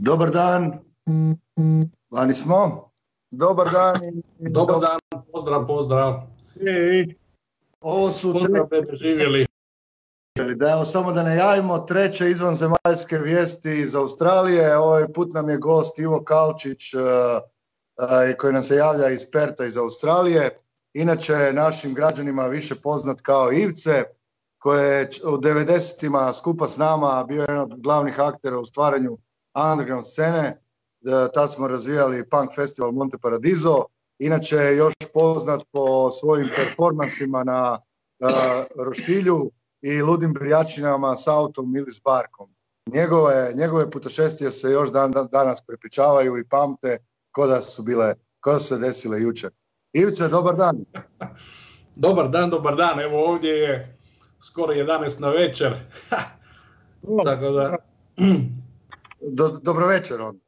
Dobar dan. Vani smo. Dobar dan. Dobar dan, pozdrav, pozdrav. Ovo su Pozdrav, živjeli. da evo samo da ne javimo, treće izvanzemaljske vijesti iz Australije. Ovaj put nam je gost Ivo Kalčić eh, eh, koji nam se javlja iz Perta iz Australije. Inače našim građanima više poznat kao Ivce, koji je u 90-ima skupa s nama bio jedan od glavnih aktera u stvaranju underground scene. E, Tad smo razvijali punk festival Monte Paradiso. Inače je još poznat po svojim performansima na e, roštilju i ludim brijačinama s autom ili s barkom. Njegove, njegove putošestije se još dan, dan- danas prepričavaju i pamte ko da su bile, ko da su se desile jučer. Ivice, dobar dan. Dobar dan, dobar dan. Evo ovdje je skoro 11 na večer. Tako da, Do, dobro večer onda.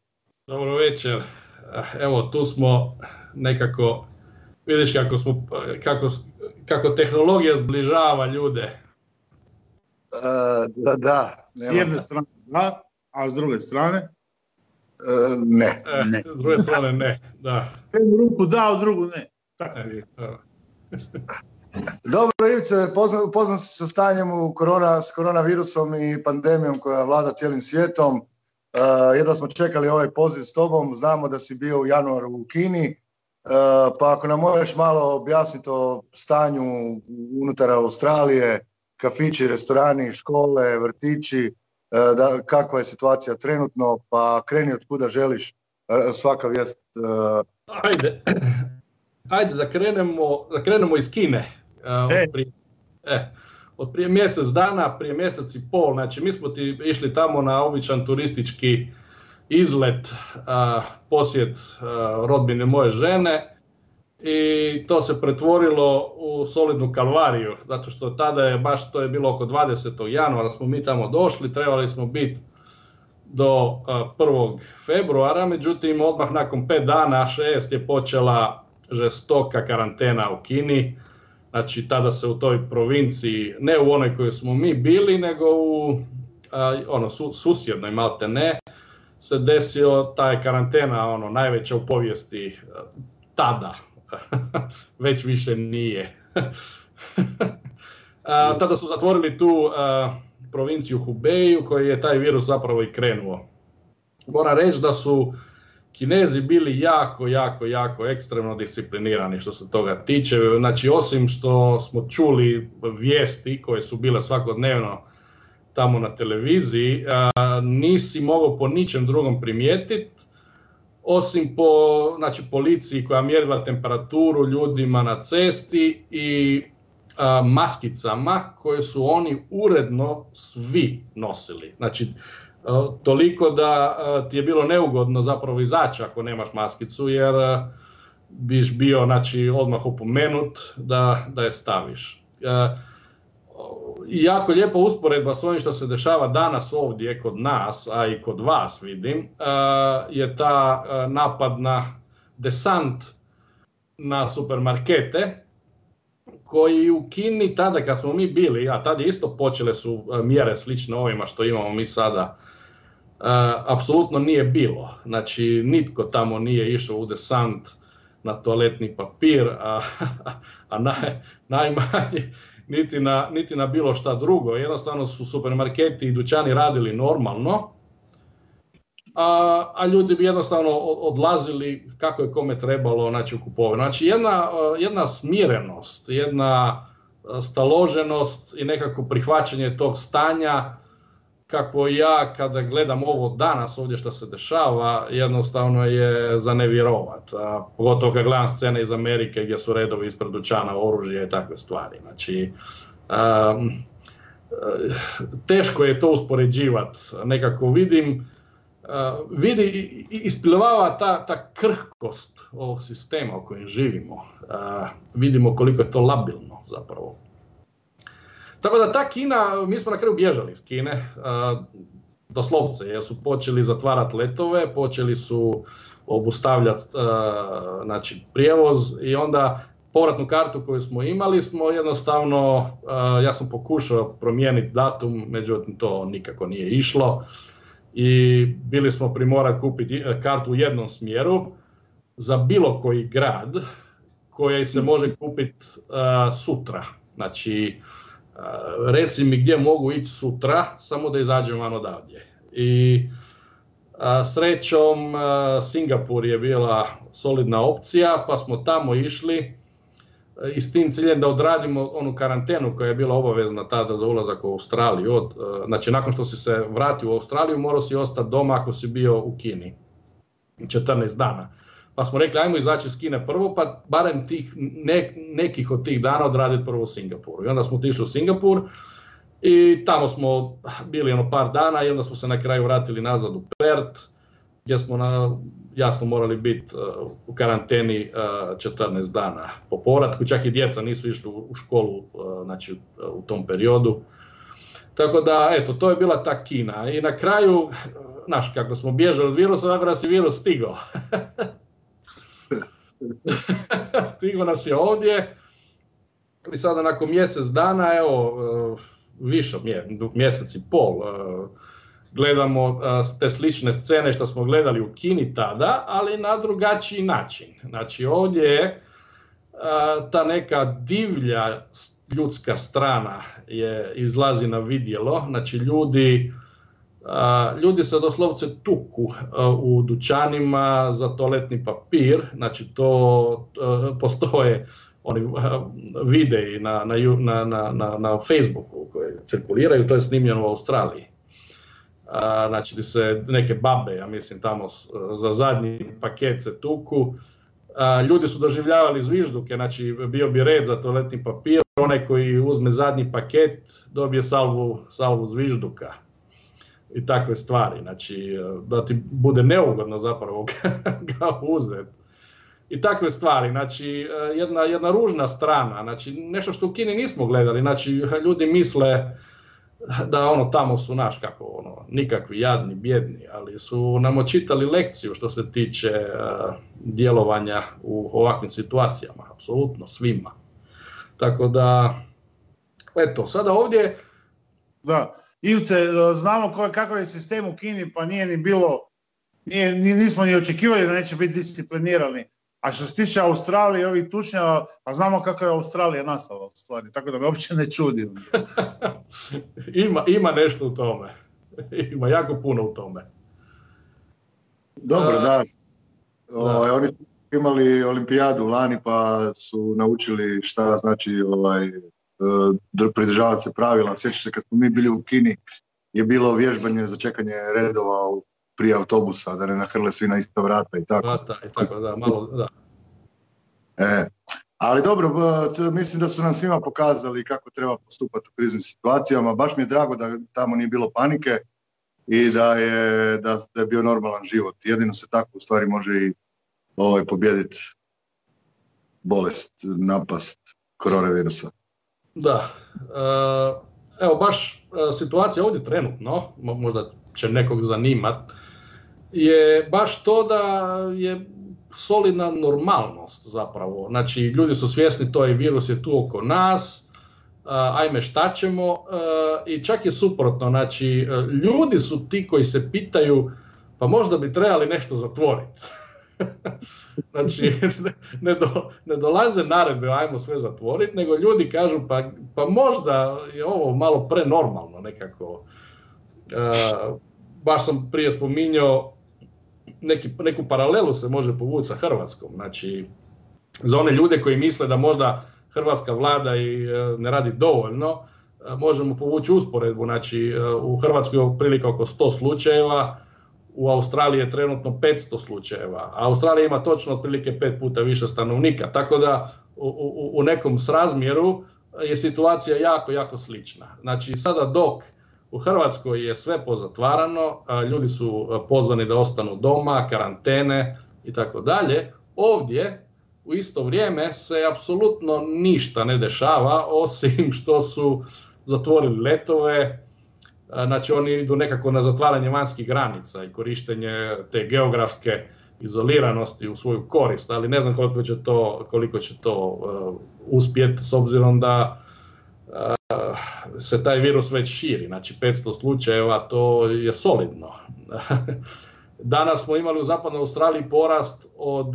dobro večer. Evo tu smo nekako, vidiš kako smo, kako, kako tehnologija zbližava ljude. E, da, da. S jedne strane da, a s druge strane, e, ne. Ne. S druge strane ne, da. jednu ruku da, a drugu ne. Tako E, je. evo. Dobro, Ivice, poznam, upoznam se sa stanjem u korona, s koronavirusom i pandemijom koja vlada cijelim svijetom. Uh, jedva smo čekali ovaj poziv s tobom, znamo da si bio u januaru u Kini, Uh, pa ako nam možeš malo objasniti o stanju unutar Australije, kafići, restorani, škole, vrtići, uh, da, kakva je situacija trenutno, pa kreni od kuda želiš, uh, svaka vijest. uh, Ajde, ajde da krenemo, da krenemo iz Kine. E, E. od prije mjesec dana, prije mjesec i pol, znači mi smo ti išli tamo na običan turistički izlet, posjet rodbine moje žene i to se pretvorilo u solidnu kalvariju, zato što tada je baš, to je bilo oko 20. januara smo mi tamo došli, trebali smo biti do a, 1. februara, međutim odmah nakon 5 dana, 6 je počela žestoka karantena u Kini. Znači tada se u toj provinciji, ne u onoj kojoj smo mi bili, nego u a, ono, su, susjednoj malte ne, se desio taj karantena, ono, najveća u povijesti a, tada. Već više nije. A, tada su zatvorili tu a, provinciju Hubei u kojoj je taj virus zapravo i krenuo. Moram reći da su Kinezi bili jako, jako, jako ekstremno disciplinirani što se toga tiče. Znači, osim što smo čuli vijesti koje su bile svakodnevno tamo na televiziji, nisi mogao po ničem drugom primijetiti, osim po znači, policiji koja mjerila temperaturu ljudima na cesti i maskicama koje su oni uredno svi nosili. Znači, toliko da a, ti je bilo neugodno zapravo izaći ako nemaš maskicu, jer a, biš bio znači, odmah opomenut da, da je staviš. I jako lijepa usporedba s ovim što se dešava danas ovdje kod nas, a i kod vas vidim, je ta napad na desant na supermarkete, koji u Kini tada kad smo mi bili, a tada isto počele su mjere slične ovima što imamo mi sada, apsolutno nije bilo. Znači, nitko tamo nije išao u desant na toaletni papir, a, a naj, najmanje niti na, niti na bilo šta drugo. Jednostavno su supermarketi i dućani radili normalno, a, a ljudi bi jednostavno odlazili kako je kome trebalo znači, u kupovinu. Znači jedna, jedna smirenost, jedna staloženost i nekako prihvaćanje tog stanja kako ja kada gledam ovo danas ovdje što se dešava, jednostavno je za ne vjerovat. A, pogotovo kad gledam scene iz Amerike gdje su redovi ispred dućana oružje i takve stvari. Znači, um, teško je to uspoređivati. Nekako vidim, uh, vidi, i- i- isplivava ta, ta krhkost ovog sistema u kojem živimo. Uh, vidimo koliko je to labilno zapravo. Tako da ta Kina, mi smo na kraju bježali iz Kine, a, doslovce, jer su počeli zatvarati letove, počeli su obustavljati a, znači, prijevoz i onda povratnu kartu koju smo imali smo jednostavno, a, ja sam pokušao promijeniti datum, međutim to nikako nije išlo i bili smo primorani kupiti kartu u jednom smjeru za bilo koji grad koji se može kupiti sutra. Znači, reci mi gdje mogu ići sutra, samo da izađem van odavdje. I srećom Singapur je bila solidna opcija, pa smo tamo išli i s tim ciljem da odradimo onu karantenu koja je bila obavezna tada za ulazak u Australiju. Od, znači nakon što si se vratio u Australiju morao si ostati doma ako si bio u Kini. 14 dana. Pa smo rekli ajmo izaći iz Kine prvo pa barem tih nekih od tih dana odraditi prvo u Singapuru. I onda smo otišli u Singapur i tamo smo bili ono par dana i onda smo se na kraju vratili nazad u Perth gdje smo na, jasno morali biti uh, u karanteni 14 uh, dana po povratku, čak i djeca nisu išli u školu uh, znači, u tom periodu. Tako da, eto, to je bila ta Kina. I na kraju, znaš, kako smo bježali od virusa, onda nas je virus stigao. stigao nas je ovdje i sada nakon mjesec dana, evo, više, mjesec i pol, gledamo te slične scene što smo gledali u Kini tada, ali na drugačiji način. Znači ovdje je ta neka divlja ljudska strana je izlazi na vidjelo, znači ljudi ljudi se doslovce tuku u dućanima za toaletni papir, znači to postoje oni videi na, na, na, na, Facebooku koji cirkuliraju, to je snimljeno u Australiji znači gdje se neke babe, ja mislim tamo za zadnji paket se tuku. Ljudi su doživljavali zvižduke, znači bio bi red za toaletni papir, onaj koji uzme zadnji paket dobije salvu, salvu zvižduka i takve stvari, znači da ti bude neugodno zapravo ga uzeti. I takve stvari, znači jedna, jedna ružna strana, znači nešto što u Kini nismo gledali, znači ljudi misle da ono tamo su naš kako ono nikakvi jadni, bjedni, ali su nam očitali lekciju što se tiče uh, djelovanja u ovakvim situacijama, apsolutno svima. Tako da, eto, sada ovdje... Da, Ivce, znamo kakav je sistem u Kini, pa nije ni bilo, nije, nismo ni očekivali da neće biti disciplinirani. A što se tiče Australije, ovih tučnjava, pa znamo kako je Australija nastala u stvari, tako da me uopće ne čudi. ima, ima nešto u tome. Ima jako puno u tome. Dobro, da. Ovaj, oni imali olimpijadu lani pa su naučili šta znači ovaj, e, pridržavati se pravila. Sjećaš se kad smo mi bili u Kini je bilo vježbanje za čekanje redova prije autobusa, da ne nahrle svi na ista vrata i tako. Vrata i tako, da, malo, da. E, ali dobro, mislim da su nam svima pokazali kako treba postupati u kriznim situacijama. Baš mi je drago da tamo nije bilo panike i da je, da, da je bio normalan život. Jedino se tako u stvari može i ovaj, pobijediti bolest, napast koronavirusa. Da. E, evo baš e, situacija ovdje trenutno, možda će nekog zanimat, je baš to da je solidna normalnost zapravo. Znači, ljudi su svjesni, to je virus je tu oko nas, ajme šta ćemo, i čak je suprotno, znači, ljudi su ti koji se pitaju, pa možda bi trebali nešto zatvoriti. znači, ne, do, ne dolaze naredbe, ajmo sve zatvoriti, nego ljudi kažu, pa, pa možda je ovo malo prenormalno nekako. baš sam prije spominjao, neki, neku paralelu se može povući sa Hrvatskom. Znači, za one ljude koji misle da možda hrvatska vlada i e, ne radi dovoljno, e, možemo povući usporedbu. Znači, u Hrvatskoj je otprilike oko 100 slučajeva, u Australiji je trenutno 500 slučajeva, a Australija ima točno otprilike pet puta više stanovnika, tako da u, u, u nekom srazmjeru je situacija jako, jako slična. Znači, sada dok u Hrvatskoj je sve pozatvarano, ljudi su pozvani da ostanu doma, karantene i tako dalje. Ovdje u isto vrijeme se apsolutno ništa ne dešava osim što su zatvorili letove, znači oni idu nekako na zatvaranje vanjskih granica i korištenje te geografske izoliranosti u svoju korist, ali ne znam koliko će to, koliko će to uh, uspjeti s obzirom da se taj virus već širi, znači 500 slučajeva to je solidno. Danas smo imali u zapadnoj Australiji porast od,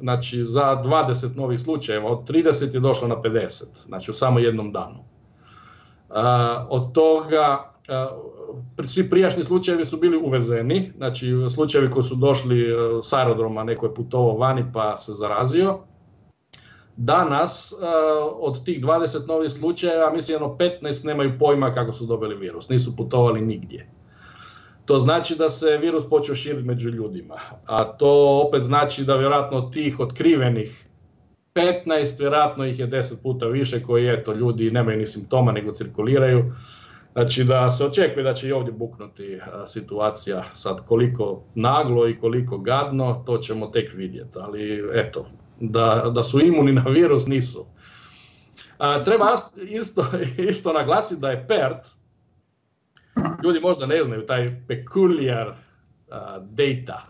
znači za 20 novih slučajeva, od 30 je došlo na 50, znači u samo jednom danu. Od toga svi prijašnji slučajevi su bili uvezeni, znači slučajevi koji su došli s aerodroma, neko je putovao vani pa se zarazio. Danas od tih 20 novih slučajeva, mislim jedno 15 nemaju pojma kako su dobili virus, nisu putovali nigdje. To znači da se virus počeo širiti među ljudima, a to opet znači da vjerojatno tih otkrivenih 15, vjerojatno ih je 10 puta više koji eto ljudi nemaju ni simptoma nego cirkuliraju. Znači da se očekuje da će i ovdje buknuti situacija, sad koliko naglo i koliko gadno, to ćemo tek vidjeti, ali eto, da, da su imuni na virus nisu. treba isto, isto naglasiti da je PERT, ljudi možda ne znaju, taj peculiar data.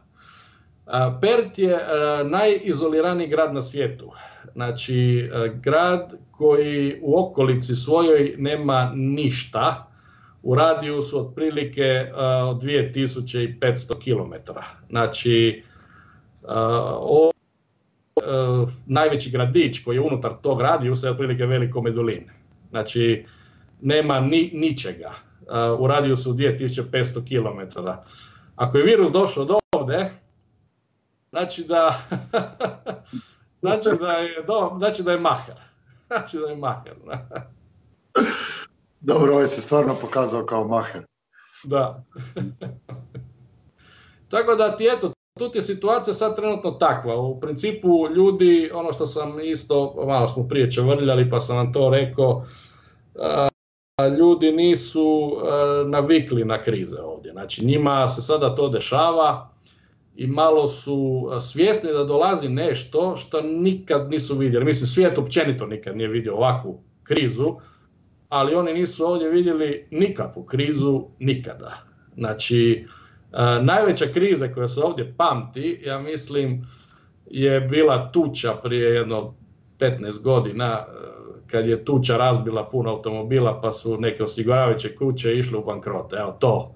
PERT je najizoliraniji grad na svijetu. Znači, grad koji u okolici svojoj nema ništa, u radiju su otprilike od 2500 km. Znači, najveći gradić koji je unutar tog radijusa je otprilike veliko Medulin. Znači, nema ni, ničega u radijusu 2500 km. Ako je virus došao do ovde, znači da, znači da je, do, znači da je maher. Znači da je maher. Dobro, ovaj se stvarno pokazao kao maher. Da. Tako da ti eto, tu je situacija sad trenutno takva. U principu ljudi, ono što sam isto, malo smo prije čevrljali pa sam vam to rekao, ljudi nisu navikli na krize ovdje. Znači njima se sada to dešava i malo su svjesni da dolazi nešto što nikad nisu vidjeli. Mislim, svijet općenito nikad nije vidio ovakvu krizu, ali oni nisu ovdje vidjeli nikakvu krizu nikada. Znači, najveća kriza koja se ovdje pamti, ja mislim, je bila tuča prije jedno 15 godina, kad je tuča razbila puno automobila pa su neke osiguravajuće kuće išle u bankrot. Evo to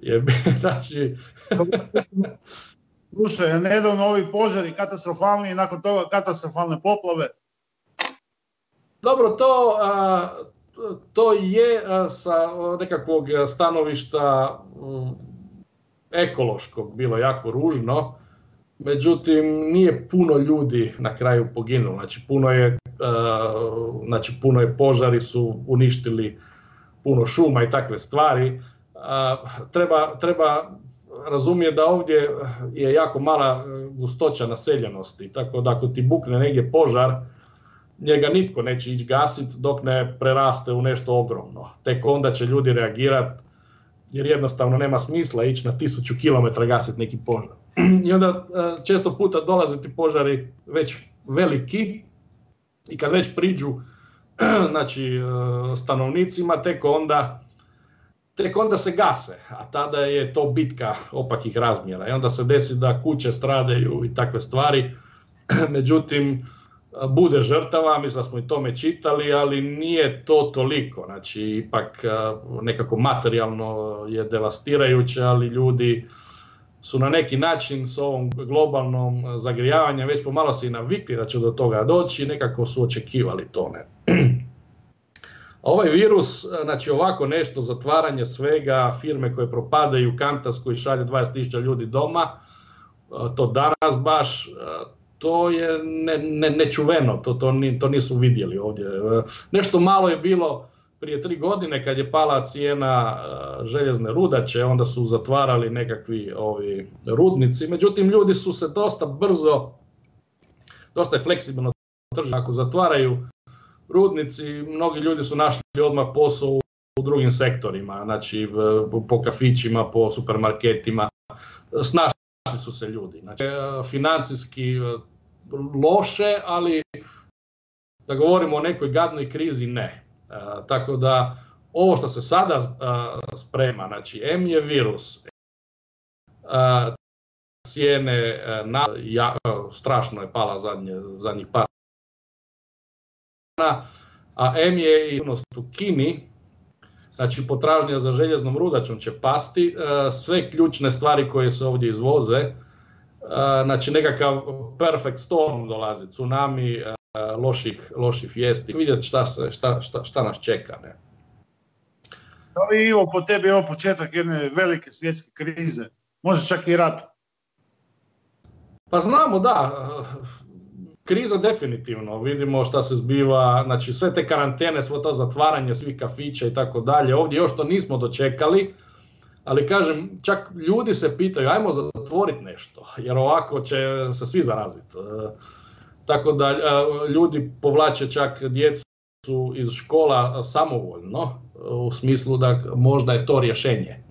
je znači... Slušaj, nedavno ovi požari katastrofalni i nakon toga katastrofalne poplave. Dobro, to, to je sa nekakvog stanovišta ekološkog bilo jako ružno, međutim nije puno ljudi na kraju poginulo, znači puno je, znači puno je požari su uništili puno šuma i takve stvari. Treba, treba razumije da ovdje je jako mala gustoća naseljenosti, tako da ako ti bukne negdje požar, njega nitko neće ići gasiti dok ne preraste u nešto ogromno. Tek onda će ljudi reagirati jer jednostavno nema smisla ići na tisuću kilometra gasiti neki požar. I onda e, često puta dolaze ti požari već veliki i kad već priđu znači, e, stanovnicima, tek onda, tek onda se gase, a tada je to bitka opakih razmjera. I onda se desi da kuće stradaju i takve stvari. Međutim, bude žrtava, mislim da smo i tome čitali, ali nije to toliko. Znači, ipak nekako materijalno je devastirajuće, ali ljudi su na neki način s ovom globalnom zagrijavanjem već pomalo se i navikli da će do toga doći nekako su očekivali to. Ne? Ovaj virus, znači ovako nešto, zatvaranje svega, firme koje propadaju, Kantas koji šalje 20.000 ljudi doma, to danas baš, to je ne, ne, nečuveno, to, to, to nisu vidjeli ovdje. Nešto malo je bilo prije tri godine kad je pala cijena e, željezne rudače, onda su zatvarali nekakvi ovi rudnici, međutim ljudi su se dosta brzo, dosta je fleksibilno tržište, ako zatvaraju rudnici, mnogi ljudi su našli odmah posao u drugim sektorima, znači po kafićima, po supermarketima, snašli su se ljudi. Znači, e, financijski e, loše, ali da govorimo o nekoj gadnoj krizi, ne. E, tako da ovo što se sada sprema, znači M je virus, cijene na, ja, strašno je pala zadnje, zadnjih par a M je i u Kini, Znači potražnja za željeznom rudačom će pasti, sve ključne stvari koje se ovdje izvoze, znači nekakav perfect storm dolazi, tsunami, loših, loših vijesti, vidjeti šta, se, šta, šta, šta nas čeka. Ne? Li Ivo po tebi je ovo početak jedne velike svjetske krize, može čak i rat? Pa znamo da, kriza definitivno, vidimo šta se zbiva, znači sve te karantene, svo to zatvaranje svih kafića i tako dalje, ovdje još to nismo dočekali, ali kažem, čak ljudi se pitaju, ajmo zatvoriti nešto, jer ovako će se svi zaraziti. Tako da ljudi povlače čak djecu iz škola samovoljno, u smislu da možda je to rješenje.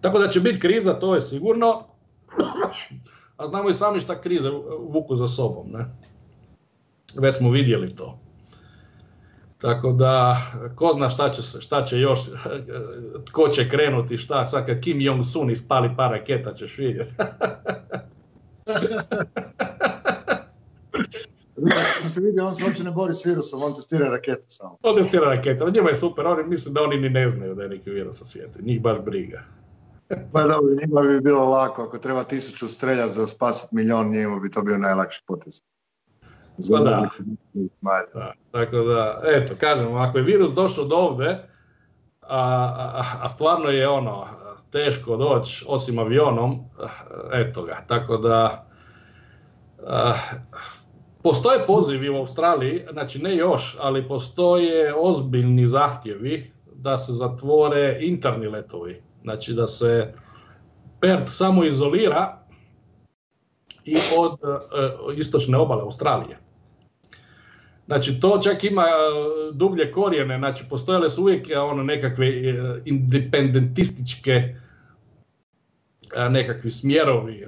Tako da će biti kriza, to je sigurno, a znamo i sami šta krize vuku za sobom. Ne? Već smo vidjeli to. Tako da, ko zna šta će, šta će još, tko će krenuti, šta, sad kad Kim Jong-sun ispali par raketa ćeš vidjeti. se vidi, on se uopće ne bori s virusom, on testira rakete samo. On testira rakete, njima je super, oni misle da oni ni ne znaju da je neki virus u svijetu, njih baš briga. Pa dobro, njima bi bilo lako, ako treba tisuću strelja za spasiti milion, njima bi to bio najlakši potez. Pa da. da. Tako da, eto, kažem, ako je virus došao do ovde, a, a, a stvarno je ono, teško doći, osim avionom, eto ga, tako da, a, Postoje pozivi u Australiji, znači ne još, ali postoje ozbiljni zahtjevi da se zatvore interni letovi. Znači da se Perth samo izolira i od uh, istočne obale Australije. Znači to čak ima uh, dublje korijene, znači postojale su uvijek ono nekakve independentističke nekakvi smjerovi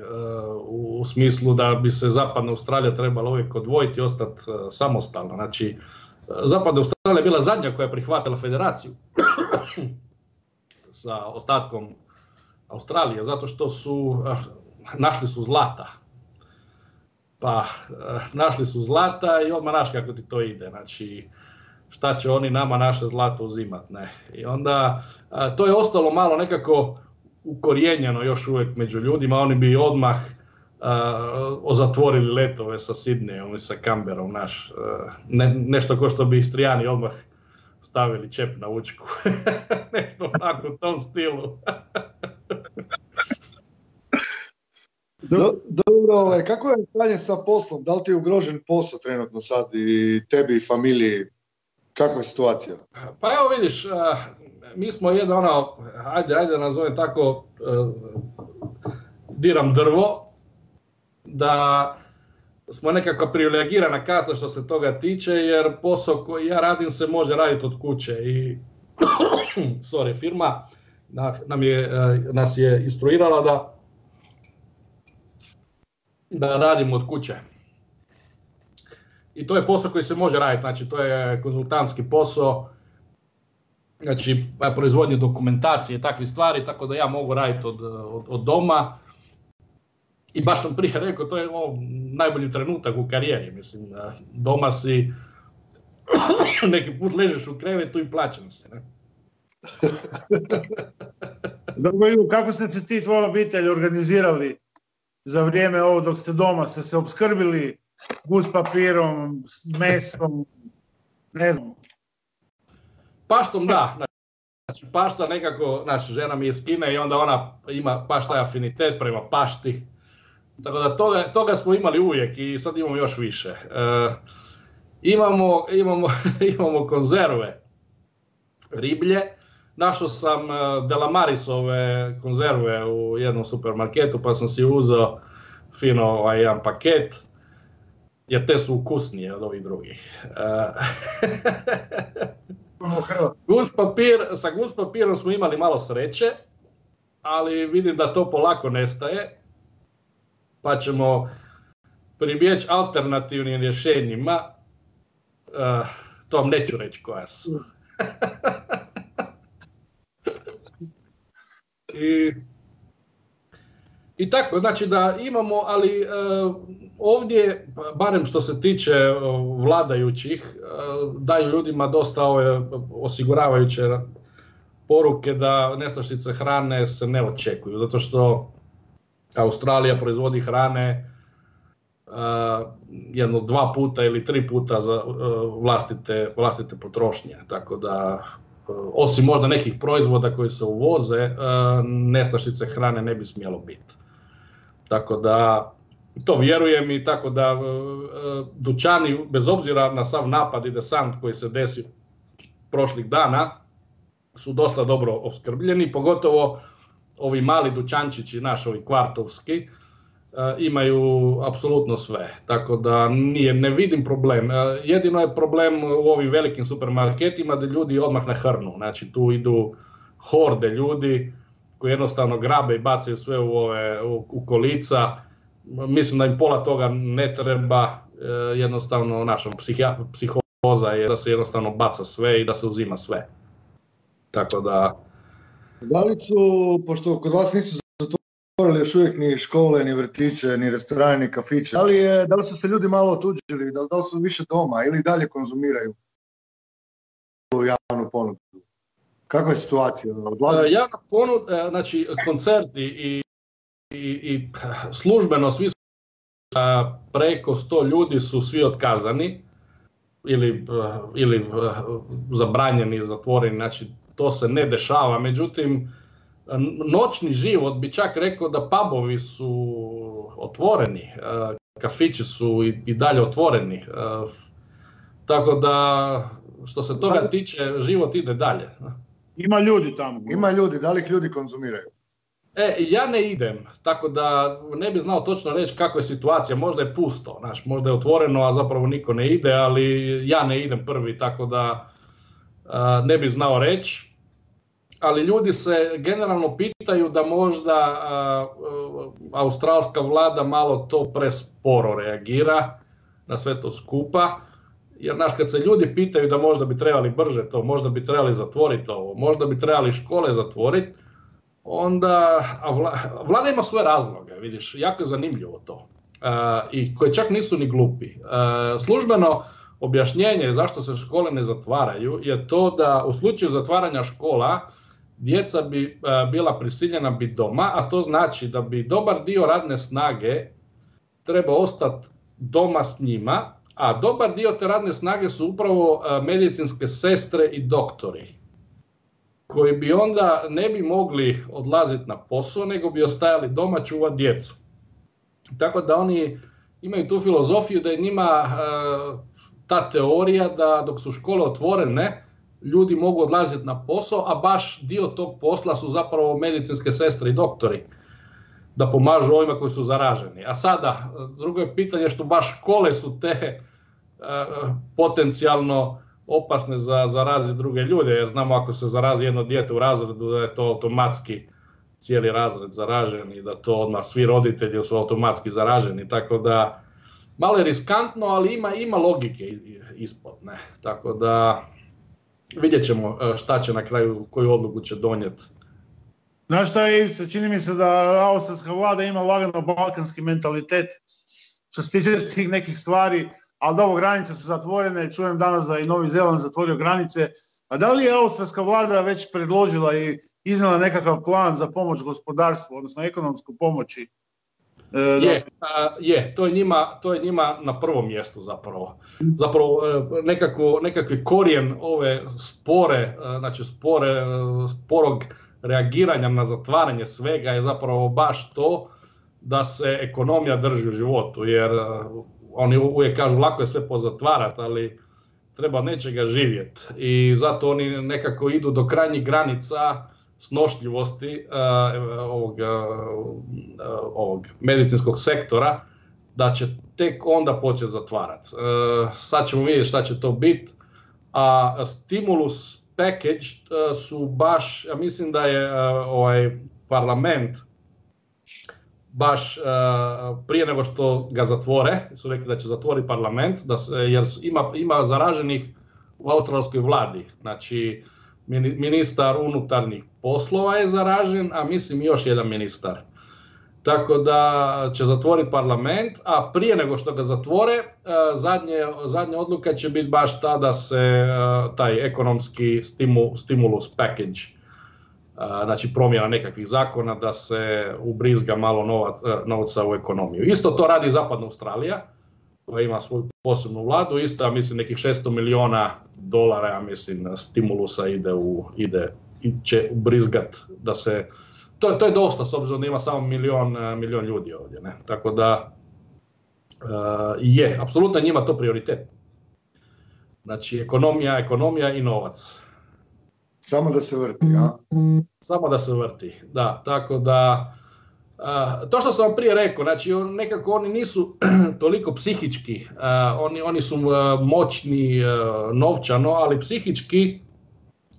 u smislu da bi se zapadna Australija trebala uvijek odvojiti i ostati samostalna. Znači, zapadna Australija je bila zadnja koja je prihvatila federaciju sa ostatkom Australije, zato što su našli su zlata. Pa našli su zlata i odmah naš kako ti to ide. Znači, šta će oni nama naše zlato uzimat, ne. I onda to je ostalo malo nekako ukorijenjeno još uvijek među ljudima, oni bi odmah uh, ozatvorili letove sa Sidneyom i sa Camberom naš. ne, nešto ko što bi Istrijani odmah stavili čep na učku. nešto onako u tom stilu. dobro, ovaj, kako je stanje sa poslom? Da li ti je ugrožen posao trenutno sad i tebi i familiji? Kakva je situacija? Pa evo vidiš, mi smo jedan ono, ajde, ajde nazovem tako, uh, diram drvo, da smo nekako privilegirana kasta što se toga tiče, jer posao koji ja radim se može raditi od kuće i sorry, firma nam je, e, nas je instruirala da da radimo od kuće. I to je posao koji se može raditi, znači to je konzultantski posao znači proizvodnje dokumentacije i takve stvari, tako da ja mogu raditi od, od, od doma. I baš sam prije rekao, to je ovo najbolji trenutak u karijeri, mislim, doma si, neki put ležeš u krevetu i plaćam se, ne? Dobro, kako ste se ti tvoja obitelj organizirali za vrijeme ovo dok ste doma? Ste se obskrbili gus papirom, mesom, ne znam, Paštom da, znači pašta nekako, znači žena mi je iz i onda ona ima baš taj afinitet prema pašti. Tako da toga, toga smo imali uvijek i sad imamo još više. E, imamo, imamo, imamo konzerve riblje. Našao sam e, Delamarisove konzerve u jednom supermarketu pa sam si uzeo fino ovaj, jedan paket jer te su ukusnije od ovih drugih. E, Gus papir, sa gus papirom smo imali malo sreće, ali vidim da to polako nestaje, pa ćemo pribjeći alternativnim rješenjima, uh, to vam neću reći koja su. I, I tako, znači da imamo, ali uh, ovdje, barem što se tiče vladajućih, daju ljudima dosta ove osiguravajuće poruke da nestašice hrane se ne očekuju, zato što Australija proizvodi hrane jedno dva puta ili tri puta za vlastite, vlastite potrošnje. Tako da, osim možda nekih proizvoda koji se uvoze, nestašice hrane ne bi smjelo biti. Tako da, to vjerujem i tako da dućani, bez obzira na sav napad i desant koji se desio prošlih dana, su dosta dobro opskrbljeni, pogotovo ovi mali dućančići, naši ovi kvartovski, imaju apsolutno sve. Tako da nije, ne vidim problem. Jedino je problem u ovim velikim supermarketima da ljudi odmah nahrnu. Znači tu idu horde ljudi koji jednostavno grabe i bacaju sve u, ove, u, kolica. Mislim da im pola toga ne treba, e, jednostavno našom psihoza je da se jednostavno baca sve i da se uzima sve. Tako da... Da li su, pošto kod vas nisu zatvorili još uvijek ni škole, ni vrtiće, ni restorane, ni kafiće, da li, je, da li su se ljudi malo otuđili, da li, da li su više doma ili dalje konzumiraju javnu ponudu? Kakva je situacija? E, javna ponuda, e, znači koncerti i, i, i službeno svi su preko 100 ljudi su svi otkazani ili, e, ili zabranjeni, zatvoreni, znači to se ne dešava. Međutim, noćni život bi čak rekao da pubovi su otvoreni, e, kafići su i dalje otvoreni. E, tako da, što se toga tiče, život ide dalje. Ima ljudi tamo. Ima ljudi, da li ih ljudi konzumiraju? E, ja ne idem, tako da ne bi znao točno reći kakva je situacija, možda je pusto, znaš, možda je otvoreno, a zapravo niko ne ide, ali ja ne idem prvi, tako da ne bi znao reći. Ali ljudi se generalno pitaju da možda australska vlada malo to presporo reagira na sve to skupa. Jer znaš, kad se ljudi pitaju da možda bi trebali brže to, možda bi trebali zatvoriti ovo, možda bi trebali škole zatvoriti, onda, vlada ima svoje razloge, vidiš, jako je zanimljivo to. I koje čak nisu ni glupi. službeno, objašnjenje zašto se škole ne zatvaraju je to da u slučaju zatvaranja škola djeca bi e, bila prisiljena biti doma, a to znači da bi dobar dio radne snage trebao ostati doma s njima, a dobar dio te radne snage su upravo e, medicinske sestre i doktori koji bi onda ne bi mogli odlaziti na posao, nego bi ostajali doma čuvati djecu. Tako da oni imaju tu filozofiju da je njima e, ta teorija da dok su škole otvorene, ljudi mogu odlaziti na posao, a baš dio tog posla su zapravo medicinske sestre i doktori da pomažu ovima koji su zaraženi. A sada, drugo je pitanje što baš škole su te e, potencijalno opasne za zaraziti druge ljude, jer znamo ako se zarazi jedno dijete u razredu da je to automatski cijeli razred zaražen i da to odmah svi roditelji su automatski zaraženi, tako da malo je riskantno, ali ima, ima logike ispod. Ne? Tako da vidjet ćemo e, šta će na kraju, koju odluku će donijeti. Znaš šta je, čini mi se da austrijska vlada ima lagano balkanski mentalitet što se tiče tih nekih stvari, ali dobro, granice su zatvorene, čujem danas da i Novi Zeland zatvorio granice, a da li je austrijska vlada već predložila i iznala nekakav plan za pomoć gospodarstvu, odnosno ekonomsku pomoći je, je to, je njima, to je njima na prvom mjestu zapravo. Zapravo e, nekako, nekakvi korijen ove spore, e, znači spore, sporog reagiranja na zatvaranje svega je zapravo baš to da se ekonomija drži u životu, jer oni uvijek kažu lako je sve pozatvarati, ali treba nečega živjeti i zato oni nekako idu do krajnjih granica snošljivosti uh, ovog, uh, ovog medicinskog sektora da će tek onda početi zatvarati. Sad ćemo vidjeti šta će to biti, a stimulus package su baš, ja mislim da je ovaj parlament baš prije nego što ga zatvore, su rekli da će zatvoriti parlament, da se, jer ima, ima zaraženih u australskoj vladi. Znači, ministar unutarnjih poslova je zaražen, a mislim još jedan ministar. tako da će zatvoriti parlament, a prije nego što ga zatvore, e, zadnje, zadnja odluka će biti baš ta da se e, taj ekonomski stimulus package, e, znači promjena nekakvih zakona, da se ubrizga malo novca u ekonomiju. Isto to radi Zapadna Australija, koja ima svoju posebnu vladu, isto mislim nekih 600 milijuna dolara, ja mislim, stimulusa ide u, ide, će ubrizgat da se to, to je dosta s obzirom da ima samo milion, e, milion ljudi ovdje. Ne? Tako da uh, je, apsolutno njima to prioritet. Znači ekonomija, ekonomija i novac. Samo da se vrti, ja? Samo da se vrti, da. Tako da, uh, to što sam vam prije rekao, znači nekako oni nisu toliko psihički, uh, oni, oni su moćni novčano, ali psihički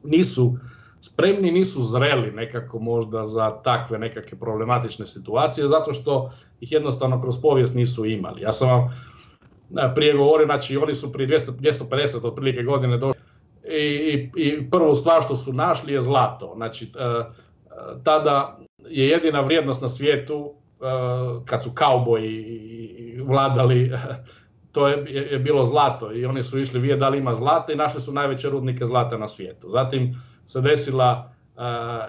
nisu spremni, nisu zreli nekako možda za takve nekakve problematične situacije, zato što ih jednostavno kroz povijest nisu imali. Ja sam vam prije govorio, znači oni su prije 200, 250 otprilike godine došli i, i, prvu stvar što su našli je zlato. Znači, e, tada je jedina vrijednost na svijetu e, kad su kauboji vladali to je, je, bilo zlato i oni su išli vidjeti da li ima zlata i našli su najveće rudnike zlata na svijetu. Zatim se desila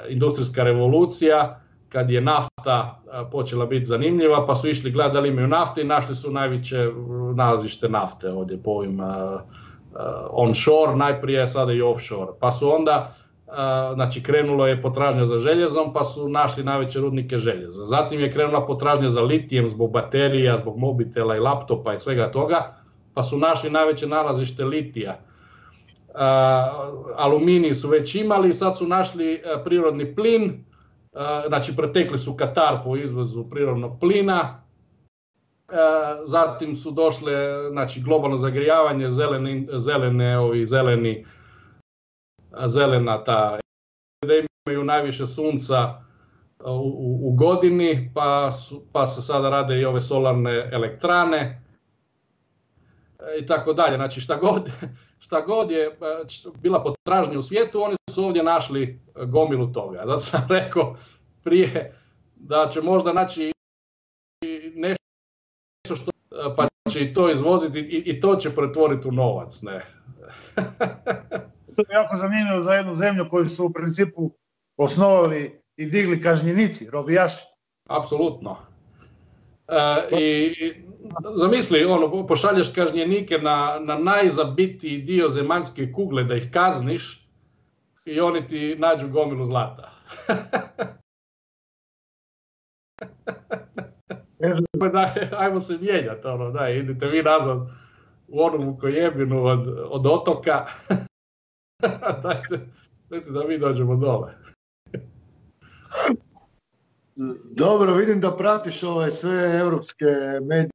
industrijska revolucija, kad je nafta počela biti zanimljiva, pa su išli gledati da li imaju nafte i našli su najveće nalazište nafte ovdje po ovim onshore, najprije sada i offshore. Pa su onda, znači krenulo je potražnja za željezom, pa su našli najveće rudnike željeza. Zatim je krenula potražnja za litijem zbog baterija, zbog mobitela i laptopa i svega toga, pa su našli najveće nalazište litija. Aluminij su već imali, sad su našli prirodni plin, znači pretekli su Katar po izvozu prirodnog plina, zatim su došle znači globalno zagrijavanje, zelene, zelene ovi zeleni zelena ta da imaju najviše sunca u, u godini, pa, pa se sada rade i ove solarne elektrane i tako dalje. Znači šta god, šta god je e, bila potražnja u svijetu, oni su ovdje našli e, gomilu toga. Zato sam rekao prije da će možda naći nešto što e, pa će i to izvoziti i, i to će pretvoriti u novac. Ne. to je jako zanimljivo za jednu zemlju koju su u principu osnovali i digli kažnjenici, robijaši. Apsolutno. E, I zamisli, ono, pošalješ kažnjenike na, na najzabitiji dio zemaljske kugle da ih kazniš i oni ti nađu gomilu zlata. da, ajmo se mijenjati, ono, da, idite vi nazad u onu kojebinu od, od otoka, dajte, dajte da mi dođemo dole. Dobro, vidim da pratiš ove sve europske medije.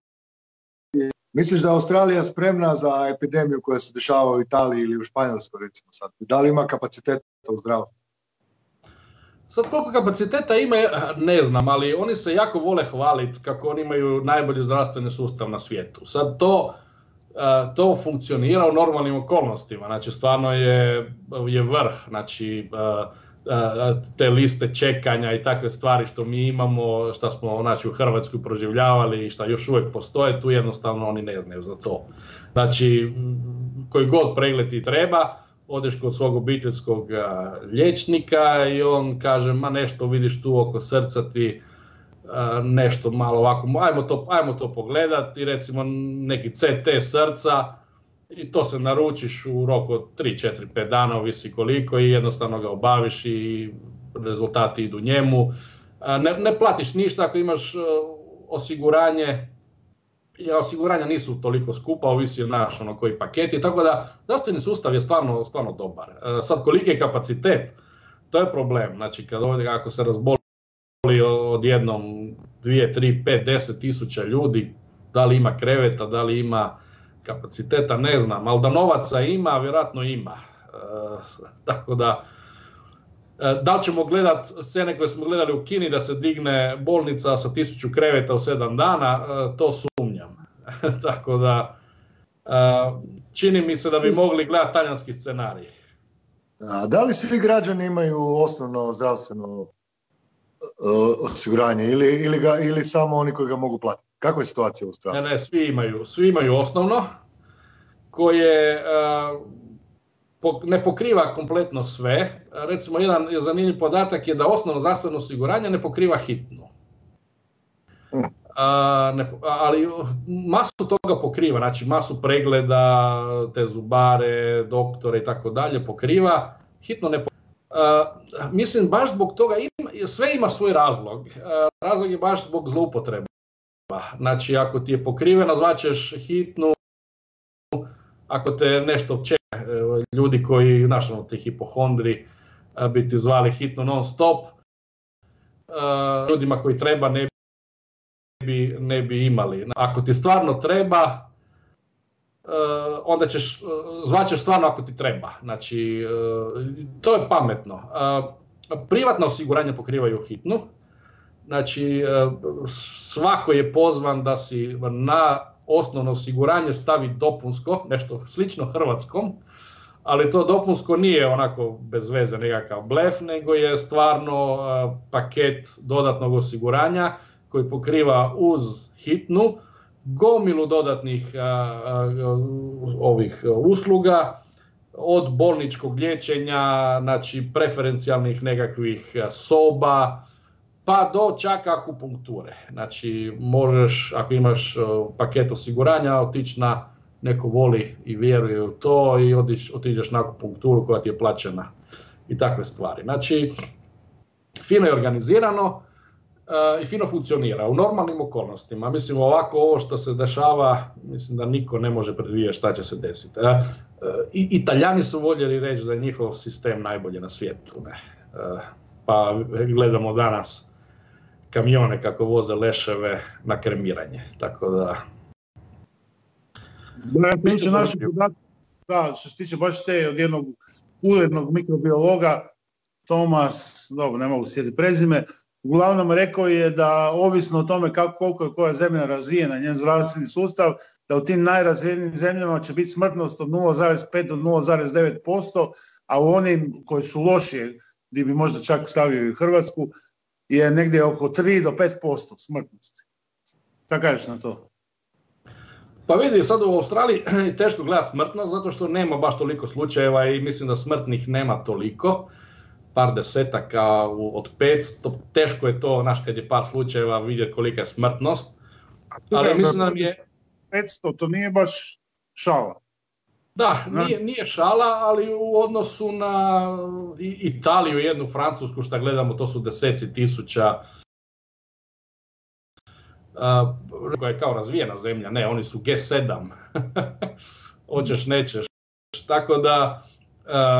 Misliš da je Australija spremna za epidemiju koja se dešava u Italiji ili u Španjolskoj recimo sad? Da li ima kapaciteta u zdravstvu? Sad koliko kapaciteta ima, ne znam, ali oni se jako vole hvaliti kako oni imaju najbolji zdravstveni sustav na svijetu. Sad to, to funkcionira u normalnim okolnostima, znači stvarno je, je vrh, znači e, te liste čekanja i takve stvari što mi imamo, što smo znači, u Hrvatskoj proživljavali i što još uvijek postoje, tu jednostavno oni ne znaju za to. Znači, koji god pregled ti treba, odeš kod svog obiteljskog liječnika i on kaže, ma nešto vidiš tu oko srca ti, nešto malo ovako, ajmo to, ajmo to pogledati, recimo neki CT srca, i to se naručiš u roku od 3, 4, 5 dana, ovisi koliko i jednostavno ga obaviš i rezultati idu njemu. Ne, ne platiš ništa ako imaš e, osiguranje, i osiguranja nisu toliko skupa, ovisi od naš ono koji paketi, tako da zdravstveni sustav je stvarno, stvarno dobar. E, sad koliki je kapacitet, to je problem, znači kad ovdje ako se razboli odjednom 2, 3, 5, 10 tisuća ljudi, da li ima kreveta, da li ima kapaciteta ne znam, ali da novaca ima, vjerojatno ima. E, tako da, e, da li ćemo gledat scene koje smo gledali u Kini da se digne bolnica sa tisuću kreveta u sedam dana, e, to sumnjam. tako da, čini mi se da bi mogli gledati talijanski scenarij. A da li svi građani imaju osnovno zdravstveno osiguranje ili, ili, ga, ili samo oni koji ga mogu platiti? Kakva je situacija u Australiji? Ne, ne, svi imaju, svi imaju osnovno koje ne pokriva kompletno sve. Recimo, jedan zanimljiv podatak je da osnovno zdravstveno osiguranje ne pokriva hitnu. Mm. ali masu toga pokriva, znači masu pregleda, te zubare, doktore i tako dalje pokriva, hitno ne pokriva. mislim baš zbog toga, sve ima svoj razlog. razlog je baš zbog zloupotreba. Znači ako ti je pokriveno, zvaćeš hitnu, ako te nešto čeka, ljudi koji, znaš, ono, ti hipohondri, bi ti zvali hitno non stop, ljudima koji treba ne bi, ne bi imali. Ako ti stvarno treba, onda ćeš, zvaćeš stvarno ako ti treba. Znači, to je pametno. Privatna osiguranja pokrivaju hitnu, znači svako je pozvan da si na osnovno osiguranje stavi dopunsko, nešto slično hrvatskom, ali to dopunsko nije onako bez veze nekakav blef, nego je stvarno paket dodatnog osiguranja koji pokriva uz hitnu gomilu dodatnih ovih usluga, od bolničkog liječenja, znači preferencijalnih nekakvih soba, pa do čak akupunkture. Znači možeš, ako imaš paket osiguranja, otići na neko voli i vjeruje u to i otiđeš na akupunkturu koja ti je plaćena i takve stvari. Znači, fino je organizirano uh, i fino funkcionira u normalnim okolnostima. Mislim, ovako ovo što se dešava, mislim da niko ne može predvidjeti šta će se desiti. I, Italijani su voljeli reći da je njihov sistem najbolji na svijetu. Ne? pa gledamo danas kamione kako voze leševe na kremiranje. Tako da... Da, što se tiče baš te od jednog urednog mikrobiologa, Tomas, dobro, ne mogu sjetiti prezime, uglavnom rekao je da ovisno o tome kako, koliko je koja zemlja razvijena, njen zdravstveni sustav, da u tim najrazvijenijim zemljama će biti smrtnost od 0,5 do 0,9%, a u onim koji su lošije, gdje bi možda čak stavio i Hrvatsku, je negdje oko 3 do 5% smrtnosti. Šta kažeš na to? Pa vidi, sad u Australiji teško gledati smrtnost, zato što nema baš toliko slučajeva i mislim da smrtnih nema toliko. Par desetaka od 500, teško je to, znaš, kad je par slučajeva vidjeti kolika je smrtnost. Ali mislim da nam je... 500, to nije baš šala. Da, nije, nije šala, ali u odnosu na Italiju, jednu Francusku što gledamo, to su deseci tisuća uh, koja je kao razvijena zemlja, ne, oni su G7, hoćeš, nećeš. Tako da,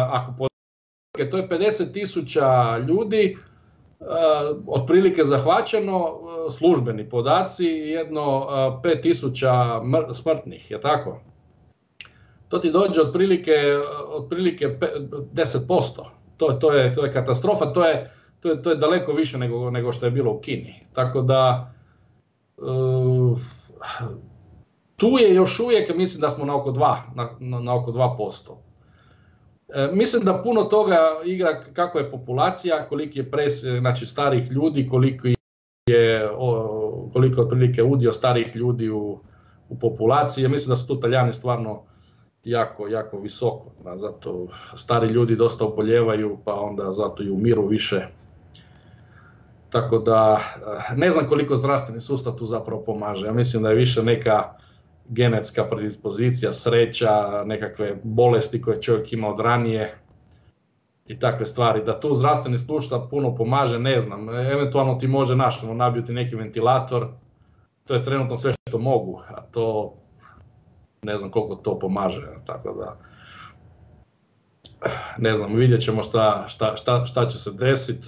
ako to je 50 tisuća ljudi, otprilike zahvaćeno, službeni podaci, jedno 5 tisuća smrtnih, je tako? to ti dođe otprilike, otprilike 10%. To, to, je, to je katastrofa, to je, to je, to je daleko više nego, nego što je bilo u Kini. Tako da, uh, tu je još uvijek, mislim da smo na oko 2%. Na, na, na oko 2%. E, mislim da puno toga igra kako je populacija, koliki je pres, znači starih ljudi, koliko je, koliko otprilike udio starih ljudi u, u populaciji. Mislim da su tu Talijani stvarno jako, jako visoko. Zato stari ljudi dosta oboljevaju, pa onda zato i umiru više. Tako da eh, ne znam koliko zdravstveni sustav tu zapravo pomaže. Ja mislim da je više neka genetska predispozicija, sreća, nekakve bolesti koje čovjek ima od ranije i takve stvari. Da tu zdravstveni sustav puno pomaže, ne znam. Eventualno ti može naš, ono, nabiti neki ventilator, to je trenutno sve što mogu, a to ne znam koliko to pomaže, tako da ne znam, vidjet ćemo šta, šta, šta, šta će se desiti.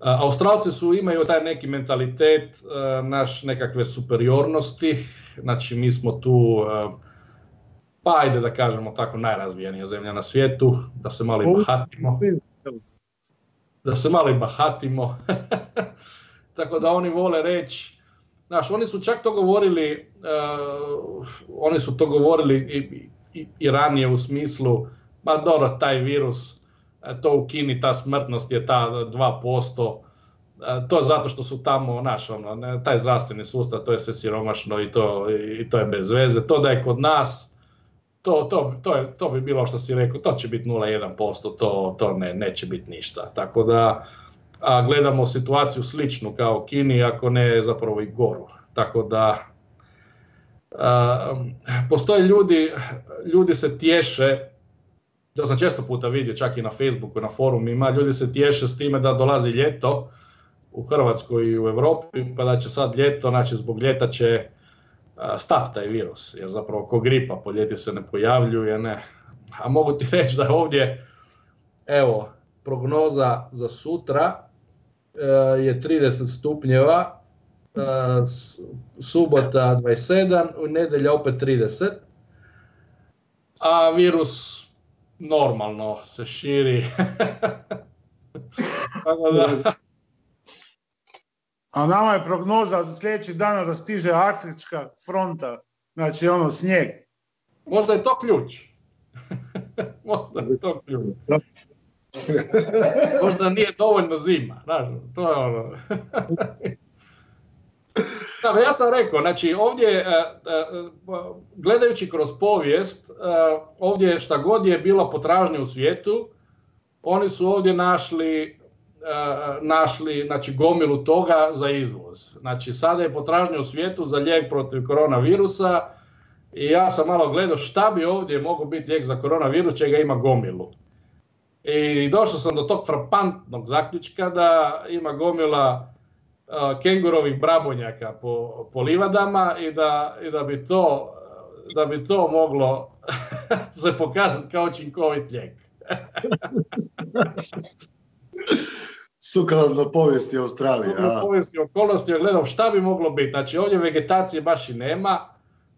Australci su imaju taj neki mentalitet naš nekakve superiornosti, znači mi smo tu, pa ajde da kažemo tako, najrazvijenija zemlja na svijetu, da se malo i bahatimo. Da se malo i bahatimo. tako da oni vole reći, Znaš, oni su čak to govorili, uh, oni su to govorili i, i, i, ranije u smislu, ma dobro, taj virus, e, to u Kini, ta smrtnost je ta 2%, to zato što su tamo, naš, ono, taj zdravstveni sustav, to je sve siromašno i to, i to je bez veze. To da je kod nas, to, to, to, je, to bi bilo što si rekao, to će biti 0,1%, to, to ne, neće biti ništa. Tako da a gledamo situaciju sličnu kao Kini, ako ne zapravo i goru. Tako da a, postoje ljudi, ljudi se tješe, to sam često puta vidio čak i na Facebooku, na forumima, ljudi se tješe s time da dolazi ljeto u Hrvatskoj i u Europi, pa da će sad ljeto, znači zbog ljeta će stav taj virus, jer zapravo ko gripa po ljeti se ne pojavljuje, ne. A mogu ti reći da je ovdje, evo, prognoza za sutra e, je 30 stupnjeva, e, subota 27, u nedelja opet 30, a virus normalno se širi. a nama je prognoza za sljedećih dana da stiže arktička fronta, znači ono snijeg. Možda je to ključ. Možda je to ključ. Možda nije dovoljno zima, znaš, to je ono. Da, ja sam rekao, znači ovdje, e, e, gledajući kroz povijest, e, ovdje šta god je bilo potražnje u svijetu, oni su ovdje našli E, našli znači, gomilu toga za izvoz. Znači sada je potražnja u svijetu za lijek protiv koronavirusa i ja sam malo gledao šta bi ovdje mogao biti lijek za koronavirus, čega ima gomilu. I došao sam do tog frapantnog zaključka da ima gomila uh, kengurovih brabonjaka po, po livadama i da, i da bi to da bi to moglo se pokazati kao učinkovit lijek. Sukladno povijesti Australije. Sukladno povijesti okolnosti, gledam šta bi moglo biti. Znači ovdje vegetacije baš i nema,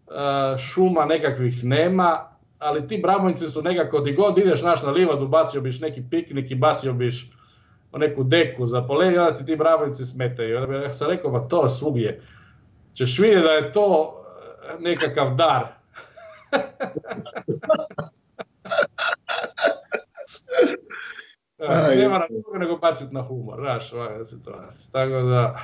e, šuma nekakvih nema, ali ti brabonjci su nekako, di god ideš naš na livadu, bacio biš neki piknik i bacio biš neku deku za polenje, onda ti ti brabonjci smetaju. Ja sam rekao, ba to svugdje. Češ vidjeti da je to nekakav dar. nema na toga nego baciti na humor, znaš, ovakva situacija. Tako da...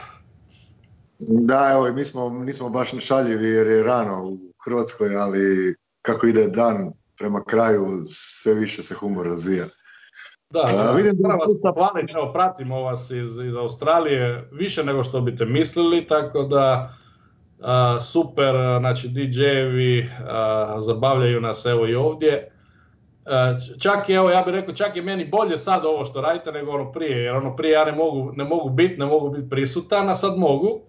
Da, evo, mi smo, nismo baš nešaljivi jer je rano u Hrvatskoj, ali kako ide dan prema kraju, sve više se humor razvija. Da, da, vidim da vas planet, evo, pratimo vas iz, iz Australije više nego što biste mislili, tako da a, super, znači DJ-evi zabavljaju nas evo i ovdje. E, čak je, evo ja bih rekao, čak je meni bolje sad ovo što radite nego ono prije, jer ono prije ja ne mogu, ne mogu biti, ne mogu biti prisutan, a sad mogu.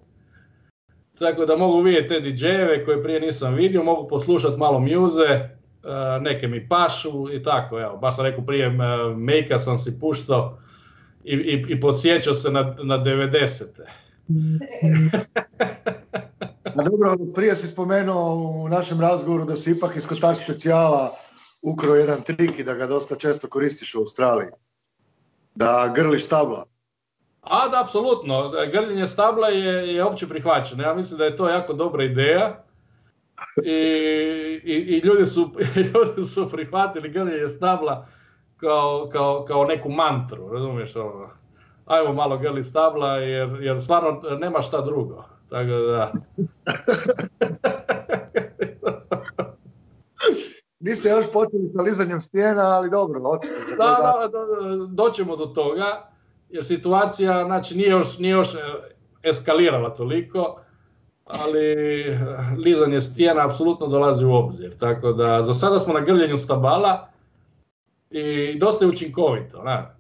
Tako da mogu vidjeti te DJ-eve koje prije nisam vidio, mogu poslušati malo muze, e, neke mi pašu i tako, evo, baš sam rekao prije, e, Mejka sam si puštao i, i, i podsjećao se na, na 90. A dobro, prije si spomenuo u našem razgovoru da si ipak iz Kotar specijala ukro jedan trik i da ga dosta često koristiš u Australiji. Da grliš stabla. A, da, apsolutno. Grljenje stabla je, je opće prihvaćeno. Ja mislim da je to jako dobra ideja. I, i, i ljudi, su, ljudi su prihvatili grljenje stabla kao, kao, kao neku mantru, razumiješ ono. Ajmo malo grli stabla jer, jer stvarno nema šta drugo. Tako da... Niste još počeli sa lizanjem stijena, ali dobro, očito. Da, da, da, doćemo do toga, jer situacija znači, nije, još, nije još e, eskalirala toliko, ali e, lizanje stijena apsolutno dolazi u obzir. Tako da, za sada smo na grljenju stabala i dosta je učinkovito. Na.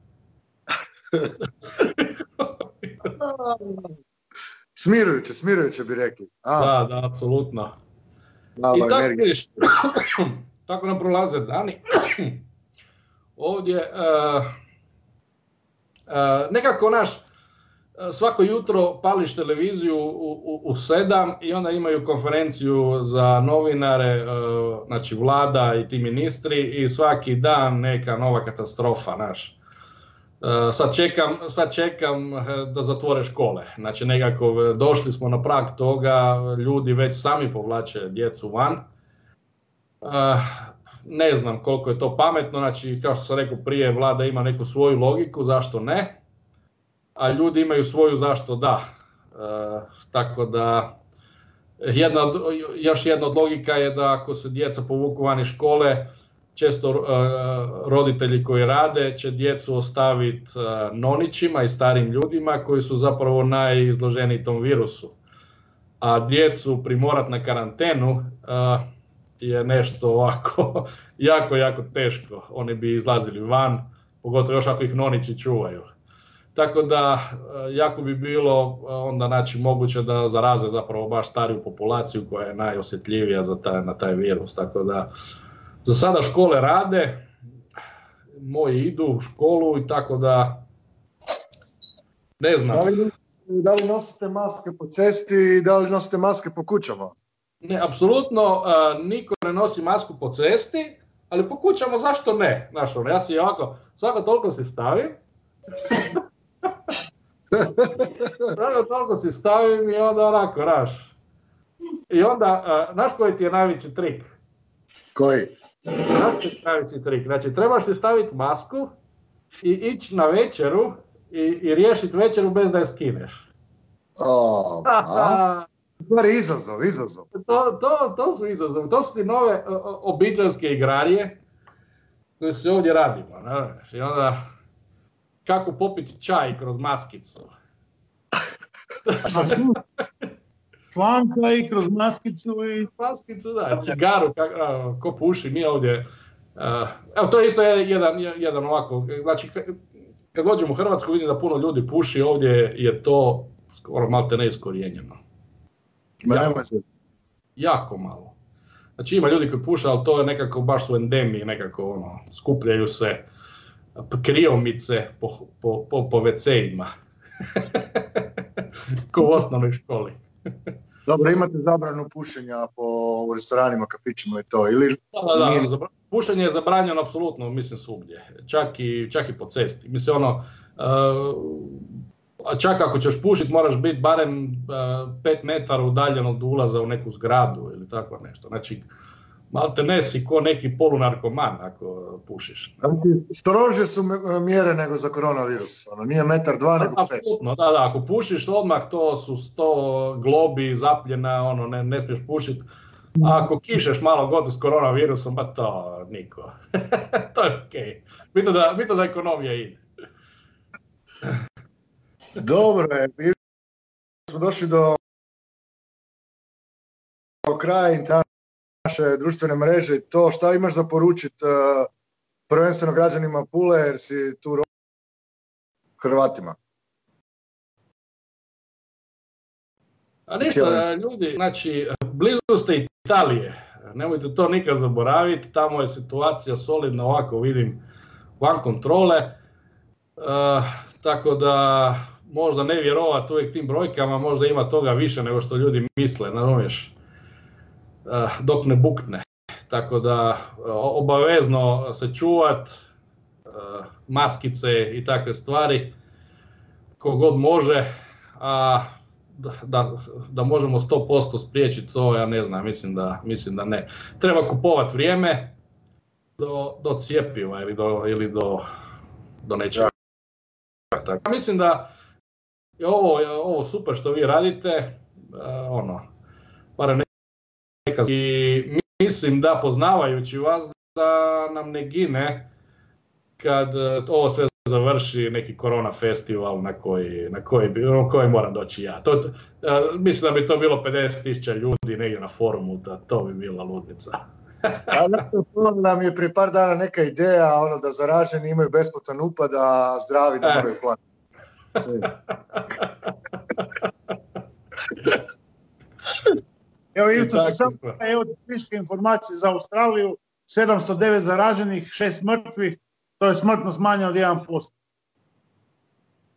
smirujuće, smirujuće bi rekli. A. Da, da, apsolutno. I tako tako nam prolaze dani. Ovdje uh, uh, nekako naš svako jutro pališ televiziju u, u, sedam i onda imaju konferenciju za novinare, znači vlada i ti ministri i svaki dan neka nova katastrofa, naš. Sad čekam, sad čekam da zatvore škole. Znači nekako došli smo na prag toga, ljudi već sami povlače djecu van ne znam koliko je to pametno, znači kao što sam rekao prije, vlada ima neku svoju logiku, zašto ne? a ljudi imaju svoju zašto da. E, tako da, jedna, još jedna od logika je da ako se djeca povuku van iz škole, često e, roditelji koji rade će djecu ostaviti nonićima i starim ljudima koji su zapravo najizloženiji tom virusu. A djecu primorat na karantenu je nešto ovako jako, jako teško. Oni bi izlazili van, pogotovo još ako ih nonići čuvaju. Tako da e, jako bi bilo e, onda znači moguće da zaraze zapravo baš stariju populaciju koja je najosjetljivija za taj, na taj virus. Tako da za sada škole rade, moji idu u školu i tako da ne znam. Da li, da li nosite maske po cesti i da li nosite maske po kućama? Ne, apsolutno e, niko ne nosi masku po cesti, ali po kućama zašto ne? Znaš, ono, ja si ovako, svako toliko se stavim, svako toliko si stavim i onda onako, raš. I onda, uh, znaš koji ti je najveći trik? Koji? Znaš koji je najveći trik? Znači, trebaš si staviti masku i ići na večeru i, i riješiti večeru bez da je skineš. O, a? Stvari izazov, izazov. To, to, to su izazov. To su ti nove obiteljske igrarije koje se ovdje radimo. Ne? I onda kako popiti čaj kroz maskicu. Fanta i kroz maskicu i... Maskicu, da, cigaru, ko puši, mi ovdje... evo, to je isto jedan, jedan ovako, znači, kad dođem u Hrvatsku vidim da puno ljudi puši, ovdje je to skoro malte neiskorijenjeno. Jako, jako malo. Znači ima ljudi koji puše, ali to je nekako baš su endemiji, nekako ono, skupljaju se kriomice po, po, po, po WC-ima. Ko u osnovnoj školi. Dobro, imate zabranu pušenja po restoranima, kafićima i to, ili? Da, da, da, pušenje je zabranjeno apsolutno, mislim, svugdje. Čak i, čak i po cesti. Mislim, ono, a čak ako ćeš pušiti moraš biti barem uh, pet metara udaljen od ulaza u neku zgradu ili tako nešto. Znači, malte ne si ko neki polunarkoman ako pušiš. Strože su mjere nego za koronavirus, ono, nije metar dva nego pet. Apsolutno, da, da, ako pušiš odmah to su sto globi zapljena, ono, ne, ne smiješ pušiti. A ako kišeš malo god s koronavirusom, ba to niko. to je okej. Okay. da, bito da ekonomija ide. Dobro je, smo došli do kraja naše društvene mreže i to šta imaš za poručiti uh, prvenstveno građanima Pule jer si tu Hrvatima. A ništa, ljudi, znači, blizu ste Italije, nemojte to nikad zaboraviti, tamo je situacija solidna, ovako vidim, van kontrole, uh, tako da možda ne vjerovat uvijek tim brojkama, možda ima toga više nego što ljudi misle, razumiješ, eh, dok ne bukne. Tako da eh, obavezno se čuvat, eh, maskice i takve stvari, kogod može, a da, da možemo 100% spriječiti to, ja ne znam, mislim da, mislim da ne. Treba kupovati vrijeme do, do cijepiva ili do, ili do, do nečega. Tako. Mislim da i ovo, ovo super što vi radite, uh, ono, barem neka i mislim da poznavajući vas da nam ne gine kad uh, ovo sve završi neki korona festival na koji, na koji, bi, koji moram doći ja. To, uh, mislim da bi to bilo 50.000 ljudi negdje na forumu, da to bi bila ludnica. da mi je prije par dana neka ideja ono, da zaraženi imaju besplatan upad, a zdravi da moraju platiti. Evo Ivco se samo evo informacije za Australiju, 709 zaraženih, 6 mrtvih, to je smrtnost manja od 1%.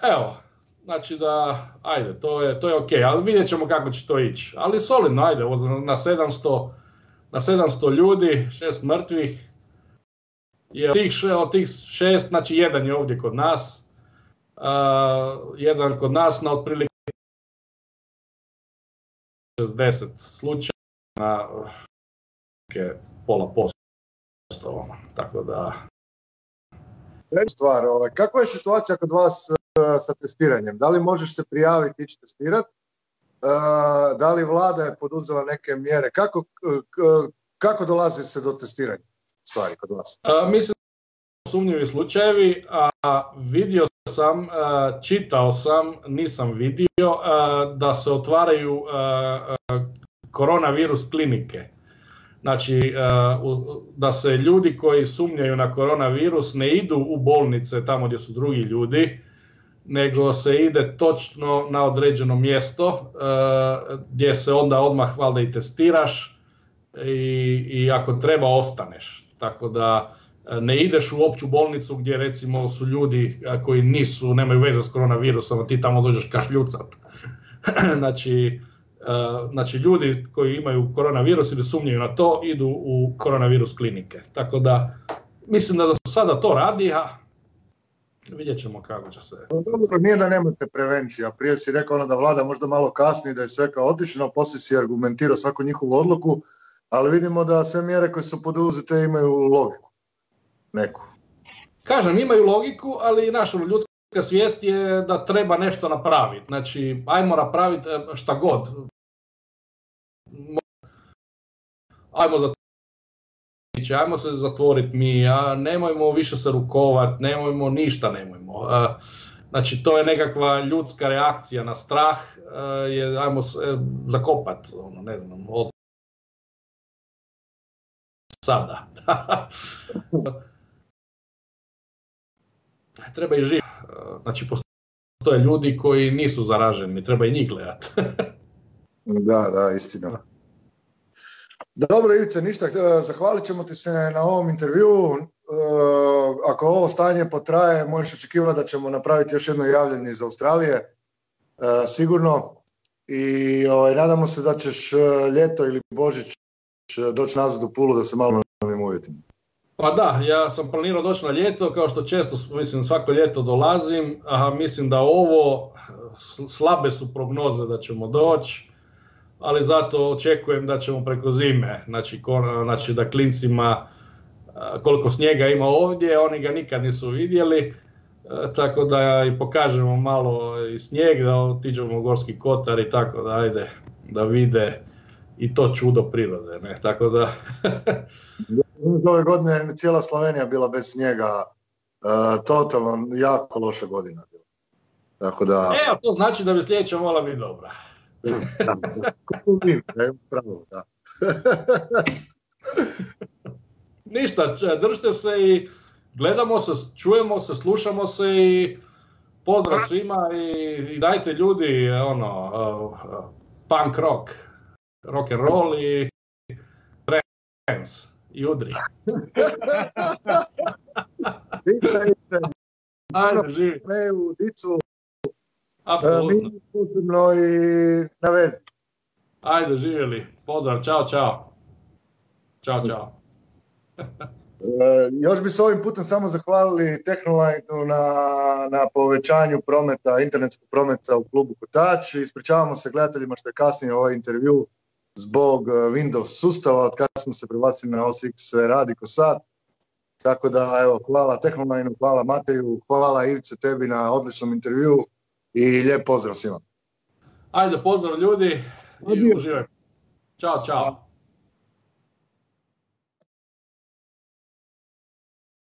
Evo, znači da, ajde, to je, to je ok, ali vidjet ćemo kako će to ići. Ali solidno, ajde, na 700, na 700 ljudi, 6 mrtvih, je od tih, od tih šest, znači jedan je ovdje kod nas, jedan kod nas na otprilike 60 slučaja na pola posto. Tako da... Stvar, ovaj, kakva je situacija kod vas sa testiranjem. Da li možeš se prijaviti, ići testirati? Da li vlada je poduzela neke mjere? Kako, kako dolazi se do testiranja stvari kod vas? mislim sumnjivi slučajevi, a vidio sam, čitao sam, nisam vidio da se otvaraju koronavirus klinike. Znači, da se ljudi koji sumnjaju na koronavirus ne idu u bolnice tamo gdje su drugi ljudi, nego se ide točno na određeno mjesto gdje se onda odmah valjda i testiraš i, i ako treba ostaneš. Tako da ne ideš u opću bolnicu gdje recimo su ljudi koji nisu, nemaju veze s koronavirusom, a ti tamo dođeš kašljucat. znači, znači ljudi koji imaju koronavirus ili sumnjaju na to idu u koronavirus klinike. Tako da mislim da do sada to radi, a vidjet ćemo kako će se... Dobro, nije da nemate prevencija. Prije si rekao ono da vlada možda malo kasni, da je sve kaotično, poslije si argumentirao svaku njihovu odluku, ali vidimo da sve mjere koje su poduzete imaju logiku. Neku. Kažem, imaju logiku, ali naša ljudska svijest je da treba nešto napraviti. Znači, ajmo napraviti e, šta god. Ajmo za ajmo se zatvoriti mi, a nemojmo više se rukovat, nemojmo ništa, nemojmo. Znači, to je nekakva ljudska reakcija na strah, je, ajmo se e, zakopat, ono, ne znam, od sada. treba i živjeti. Znači, postoje ljudi koji nisu zaraženi, treba i njih gledati. da, da, istina. Dobro, Ivice, ništa, e, zahvalit ćemo ti se na ovom intervju. E, ako ovo stanje potraje, možeš očekivati da ćemo napraviti još jedno javljanje iz Australije, e, sigurno. I ovaj, nadamo se da ćeš ljeto ili Božić doći nazad u Pulu da se malo. Pa da, ja sam planirao doći na ljeto, kao što često, mislim, svako ljeto dolazim, a mislim da ovo, slabe su prognoze da ćemo doći, ali zato očekujem da ćemo preko zime, znači, znači da klincima koliko snijega ima ovdje, oni ga nikad nisu vidjeli, tako da i pokažemo malo i snijeg, da otiđemo u Gorski Kotar i tako da ajde, da vide i to čudo prirode, ne, tako da... Ove godine cijela Slovenija bila bez snijega, totalno jako loša godina. Tako da... E, to znači da bi sljedeća mola biti dobra. Ništa, držite se i gledamo se, čujemo se, slušamo se i pozdrav svima i, dajte ljudi ono uh, punk rock, rock and roll i trance i udri. Ajde, živi. dicu, Apsolutno. Mi posebno i na vezi. Ajde, živjeli. Pozdrav, čao, čao. Ćao, čao. E, još bi se ovim putem samo zahvalili Technoline na, na povećanju prometa, internetskog prometa u klubu Kotač. Ispričavamo se gledateljima što je kasnije ovaj intervju zbog e, Windows sustava, od kada smo se prebacili na OS X radi ko sad. Tako da, evo, hvala Technoline, hvala Mateju, hvala Ivice tebi na odličnom intervju i lijep pozdrav svima. Ajde, pozdrav ljudi i uživaj. Ćao, čao.